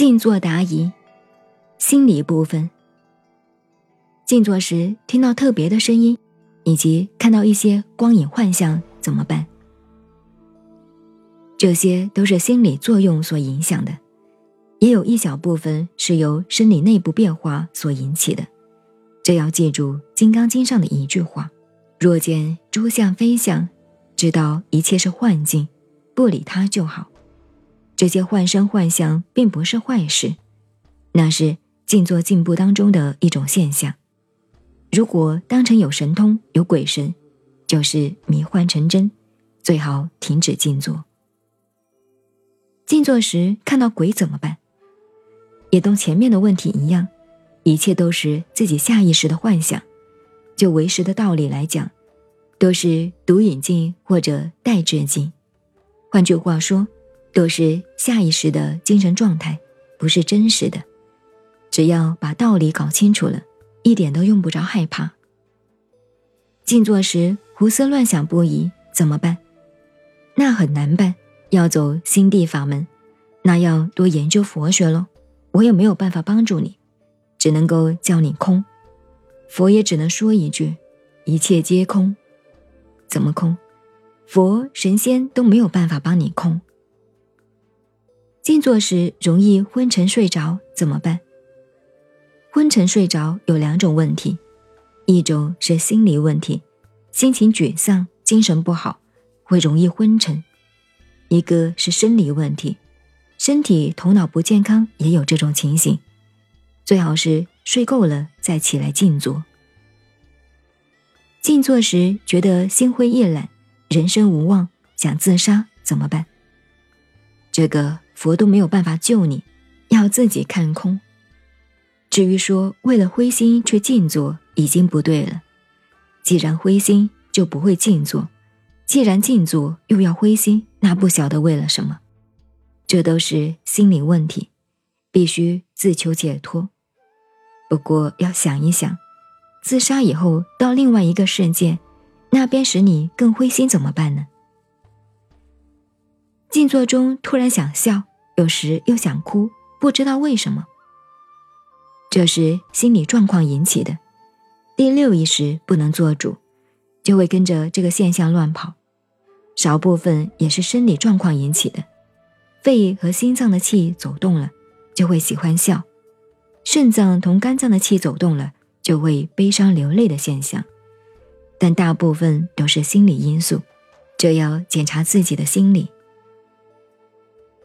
静坐答疑，心理部分。静坐时听到特别的声音，以及看到一些光影幻象，怎么办？这些都是心理作用所影响的，也有一小部分是由生理内部变化所引起的。这要记住《金刚经》上的一句话：“若见诸相非相，知道一切是幻境，不理它就好。”这些幻生幻象并不是坏事，那是静坐进步当中的一种现象。如果当成有神通、有鬼神，就是迷幻成真，最好停止静坐。静坐时看到鬼怎么办？也同前面的问题一样，一切都是自己下意识的幻想。就为识的道理来讲，都是独引境或者代致境。换句话说。都是下意识的精神状态，不是真实的。只要把道理搞清楚了，一点都用不着害怕。静坐时胡思乱想不已，怎么办？那很难办，要走心地法门，那要多研究佛学喽。我也没有办法帮助你，只能够叫你空。佛也只能说一句：一切皆空。怎么空？佛神仙都没有办法帮你空。静坐时容易昏沉睡着怎么办？昏沉睡着有两种问题，一种是心理问题，心情沮丧、精神不好，会容易昏沉；一个是生理问题，身体头脑不健康也有这种情形。最好是睡够了再起来静坐。静坐时觉得心灰意懒、人生无望，想自杀怎么办？这个。佛都没有办法救你，要自己看空。至于说为了灰心去静坐，已经不对了。既然灰心，就不会静坐；既然静坐又要灰心，那不晓得为了什么。这都是心理问题，必须自求解脱。不过要想一想，自杀以后到另外一个世界，那边使你更灰心，怎么办呢？静坐中突然想笑。有时又想哭，不知道为什么。这是心理状况引起的。第六意识不能做主，就会跟着这个现象乱跑。少部分也是生理状况引起的。肺和心脏的气走动了，就会喜欢笑；肾脏同肝脏的气走动了，就会悲伤流泪的现象。但大部分都是心理因素，这要检查自己的心理。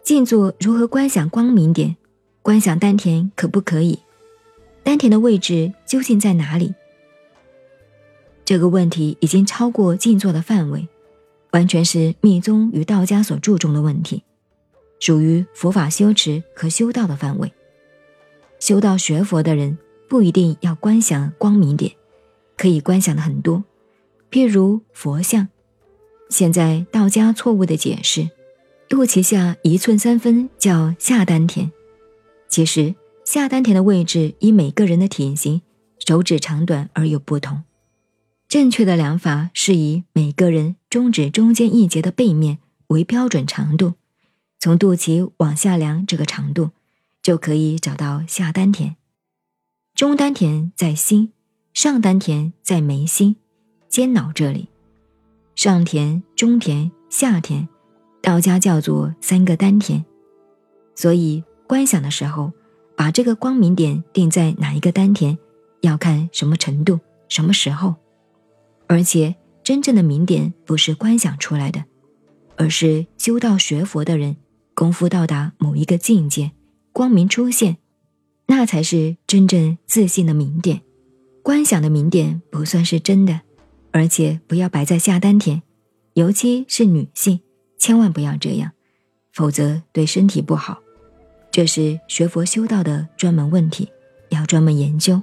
静坐如何观想光明点？观想丹田可不可以？丹田的位置究竟在哪里？这个问题已经超过静坐的范围，完全是密宗与道家所注重的问题，属于佛法修持和修道的范围。修道学佛的人不一定要观想光明点，可以观想的很多，譬如佛像。现在道家错误的解释。肚脐下一寸三分叫下丹田，其实下丹田的位置以每个人的体型、手指长短而有不同。正确的量法是以每个人中指中间一节的背面为标准长度，从肚脐往下量这个长度，就可以找到下丹田。中丹田在心，上丹田在眉心、肩脑这里。上田、中田、下田。道家叫做三个丹田，所以观想的时候，把这个光明点定在哪一个丹田，要看什么程度、什么时候。而且真正的明点不是观想出来的，而是修道学佛的人功夫到达某一个境界，光明出现，那才是真正自信的明点。观想的明点不算是真的，而且不要摆在下丹田，尤其是女性。千万不要这样，否则对身体不好。这是学佛修道的专门问题，要专门研究。